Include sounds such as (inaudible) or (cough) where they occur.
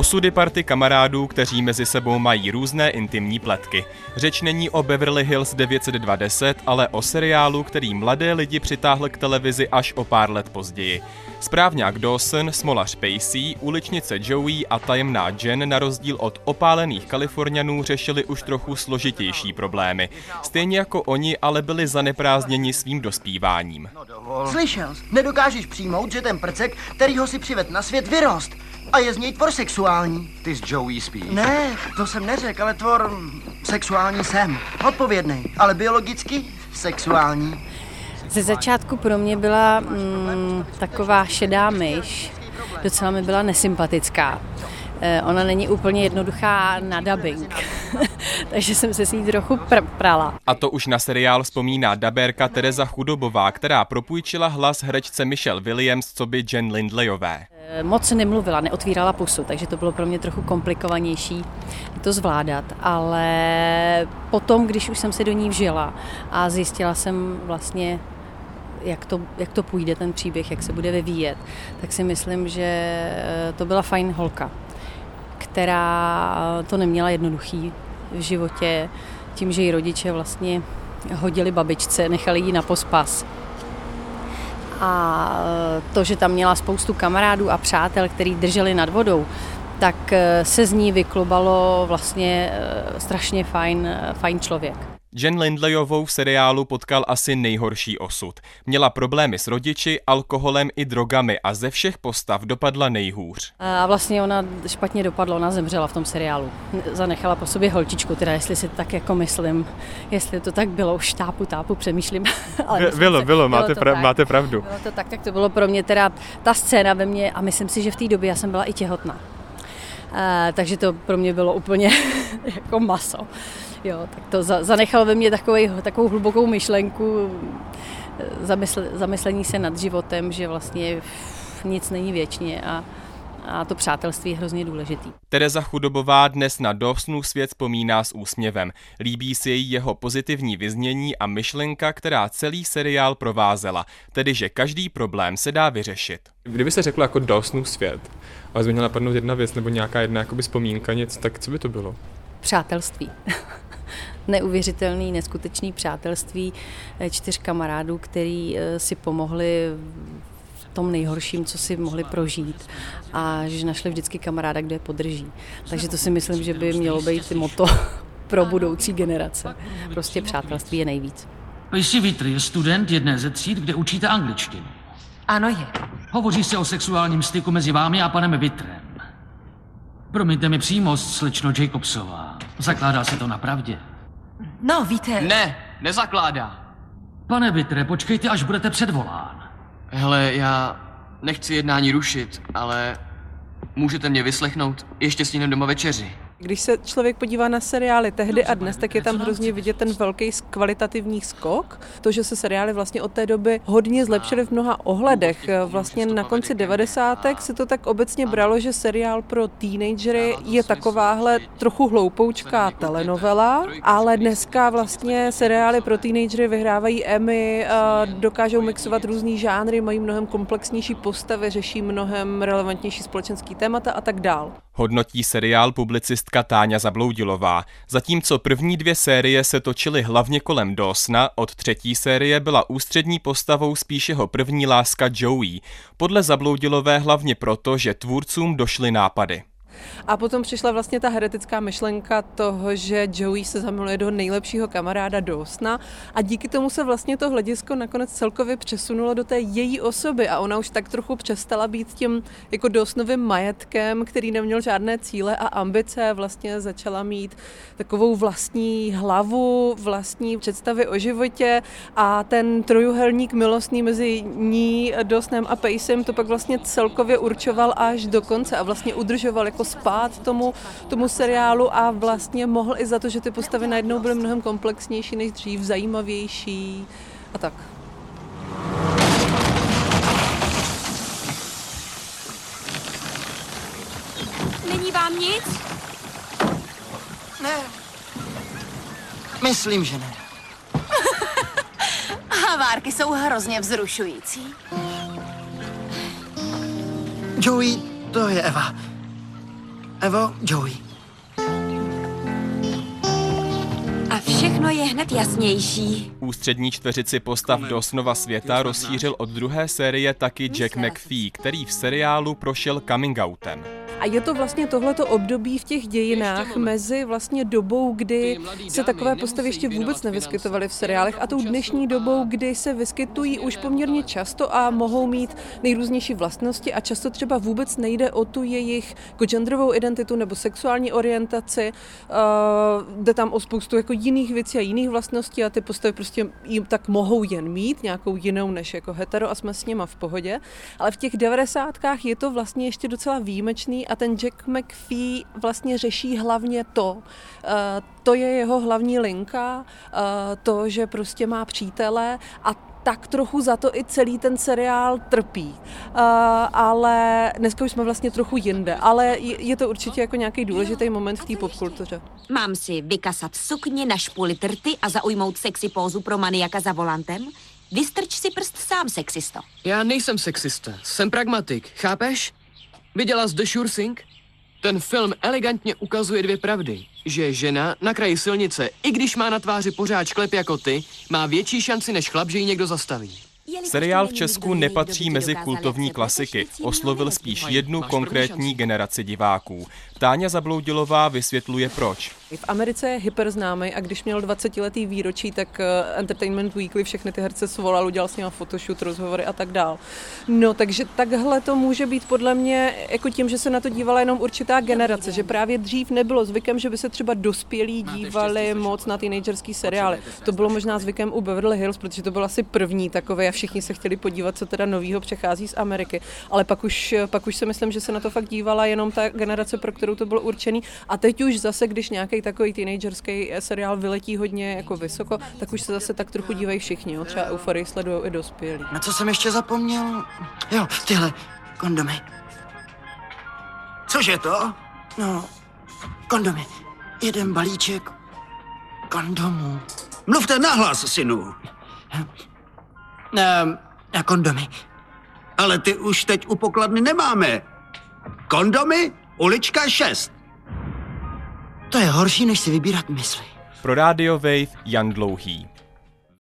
Osudy party kamarádů, kteří mezi sebou mají různé intimní pletky. Řeč není o Beverly Hills 920, ale o seriálu, který mladé lidi přitáhl k televizi až o pár let později. Správňák Dawson, smolař Pacey, uličnice Joey a tajemná Jen na rozdíl od opálených Kalifornianů řešili už trochu složitější problémy. Stejně jako oni ale byli zaneprázdněni svým dospíváním. Slyšel? Nedokážeš přijmout, že ten prcek, který ho si přived na svět, vyrost. A je z něj tvor sexuální. Ty s Joey spíš. Ne, to jsem neřekl, ale tvor sexuální jsem. Odpovědný, ale biologicky sexuální. Ze začátku pro mě byla mm, taková šedá myš, docela mi byla nesympatická. Eh, ona není úplně jednoduchá na dubbing, (laughs) takže jsem se s ní trochu pr- prala. A to už na seriál vzpomíná dabérka Tereza Chudobová, která propůjčila hlas herečce Michelle Williams, co by Jen Lindleyové. Eh, moc nemluvila, neotvírala pusu, takže to bylo pro mě trochu komplikovanější to zvládat, ale potom, když už jsem se do ní vžila a zjistila jsem vlastně jak to, jak to půjde, ten příběh, jak se bude vyvíjet, tak si myslím, že eh, to byla fajn holka, která to neměla jednoduchý v životě, tím, že její rodiče vlastně hodili babičce, nechali ji na pospas. A eh, to, že tam měla spoustu kamarádů a přátel, který drželi nad vodou, tak eh, se z ní vyklubalo vlastně strašně fajn, fajn člověk. Jen Lindleyovou v seriálu potkal asi nejhorší osud. Měla problémy s rodiči, alkoholem i drogami a ze všech postav dopadla nejhůř. A vlastně ona špatně dopadla, ona zemřela v tom seriálu. Zanechala po sobě holčičku, teda jestli si tak jako myslím, jestli to tak bylo, už tápu, tápu, přemýšlím. (laughs) Ale bylo, bylo, bylo, máte, pra, tak, máte pravdu. Bylo to tak, tak to bylo pro mě teda ta scéna ve mně a myslím si, že v té době já jsem byla i těhotná. Uh, takže to pro mě bylo úplně (laughs) jako maso. Jo, tak to za, zanechalo ve mně takový, takovou hlubokou myšlenku, zamysl, zamyslení se nad životem, že vlastně nic není věčně a, a to přátelství je hrozně důležitý. Tereza Chudobová dnes na Dovsnu svět vzpomíná s úsměvem. Líbí si její jeho pozitivní vyznění a myšlenka, která celý seriál provázela, tedy že každý problém se dá vyřešit. Kdyby se řeklo jako Dovsnu svět, ale by měla napadnout jedna věc nebo nějaká jedna jakoby vzpomínka, něco, tak co by to bylo? Přátelství. (laughs) neuvěřitelný, neskutečný přátelství eh, čtyř kamarádů, který eh, si pomohli v tom nejhorším, co si mohli prožít a že našli vždycky kamaráda, kde je podrží. Takže to si myslím, že by mělo být moto (laughs) pro budoucí generace. Prostě přátelství je nejvíc. Jsi Vitr je student jedné ze tříd, kde učíte angličtinu. Ano je. Hovoří se o sexuálním styku mezi vámi a panem Vitrem. Promiňte mi přímost, slečno Jacobsová. Zakládá se to na pravdě. No, víte... Ne, nezakládá. Pane Vitre, počkejte, až budete předvolán. Hele, já nechci jednání rušit, ale můžete mě vyslechnout? Ještě s ním doma večeři. Když se člověk podívá na seriály tehdy a dnes, tak je tam hrozně vidět ten velký kvalitativní skok. To, že se seriály vlastně od té doby hodně zlepšily v mnoha ohledech. Vlastně na konci 90. se to tak obecně bralo, že seriál pro teenagery je takováhle trochu hloupoučká telenovela, ale dneska vlastně seriály pro teenagery vyhrávají Emmy, dokážou mixovat různý žánry, mají mnohem komplexnější postavy, řeší mnohem relevantnější společenský témata a tak dál. Hodnotí seriál publicistka Táňa Zabloudilová. Zatímco první dvě série se točily hlavně kolem Dosna, od třetí série byla ústřední postavou spíš jeho první láska Joey. Podle Zabloudilové hlavně proto, že tvůrcům došly nápady. A potom přišla vlastně ta heretická myšlenka toho, že Joey se zamiluje do nejlepšího kamaráda do sna a díky tomu se vlastně to hledisko nakonec celkově přesunulo do té její osoby. A ona už tak trochu přestala být tím jako dosnovým majetkem, který neměl žádné cíle a ambice, vlastně začala mít takovou vlastní hlavu, vlastní představy o životě. A ten trojuhelník milostný mezi ní, Dosnem a Pacem to pak vlastně celkově určoval až do konce a vlastně udržoval jako spát tomu, tomu seriálu a vlastně mohl i za to, že ty postavy najednou byly mnohem komplexnější než dřív, zajímavější a tak. Není vám nic? Ne. Myslím, že ne. (laughs) Havárky jsou hrozně vzrušující. Joey, to je Eva. Evo, Joey. A všechno je hned jasnější. Ústřední čtveřici postav do Snova světa rozšířil od druhé série taky Jack McPhee, který v seriálu prošel coming outem. A je to vlastně tohleto období v těch dějinách mezi vlastně dobou, kdy se takové postavy ještě vůbec nevyskytovaly v seriálech a tou dnešní dobou, kdy se vyskytují už poměrně často a mohou mít nejrůznější vlastnosti a často třeba vůbec nejde o tu jejich jako genderovou identitu nebo sexuální orientaci. Uh, jde tam o spoustu jako jiných věcí a jiných vlastností a ty postavy prostě jim tak mohou jen mít nějakou jinou než jako hetero a jsme s nima v pohodě. Ale v těch devadesátkách je to vlastně ještě docela výjimečný a ten Jack McPhee vlastně řeší hlavně to. Uh, to je jeho hlavní linka, uh, to, že prostě má přítele a tak trochu za to i celý ten seriál trpí. Uh, ale dneska už jsme vlastně trochu jinde, ale je, to určitě jako nějaký důležitý moment v té popkultuře. Mám si vykasat sukni na špuli trty a zaujmout sexy pózu pro maniaka za volantem? Vystrč si prst sám, sexisto. Já nejsem sexista, jsem pragmatik, chápeš? Viděla jsi The Sure Thing? Ten film elegantně ukazuje dvě pravdy. Že žena na kraji silnice, i když má na tváři pořád šklep jako ty, má větší šanci než chlap, že ji někdo zastaví. Seriál v Česku nepatří mezi kultovní klasiky, oslovil spíš jednu konkrétní generaci diváků. Táňa Zabloudilová vysvětluje proč. V Americe je hyperznámý a když měl 20-letý výročí, tak eh, Entertainment Weekly všechny ty herce svolal, udělal s nimi photoshoot, rozhovory a tak dál. No, takže takhle to může být podle mě jako tím, že se na to dívala jenom určitá generace, že právě dřív nebylo zvykem, že by se třeba dospělí dívali moc na teenagerský seriály. To bylo možná zvykem u Beverly Hills, protože to byl asi první takové a všichni se chtěli podívat, co teda novýho přechází z Ameriky. Ale pak už, pak už si myslím, že se na to fakt dívala jenom ta generace, pro kterou to bylo určený. A teď už zase, když nějaký takový teenagerský seriál vyletí hodně jako vysoko, tak už se zase tak trochu dívají všichni. Jo? Třeba euforii sledují i dospělí. Na co jsem ještě zapomněl? Jo, tyhle kondomy. Cože to? No, kondomy. Jeden balíček kondomů. Mluvte nahlas, synu. Ehm, a kondomy. Ale ty už teď u pokladny nemáme. Kondomy? Ulička 6. To je horší, než si vybírat mysli. Pro Radio Wave Jan Dlouhý.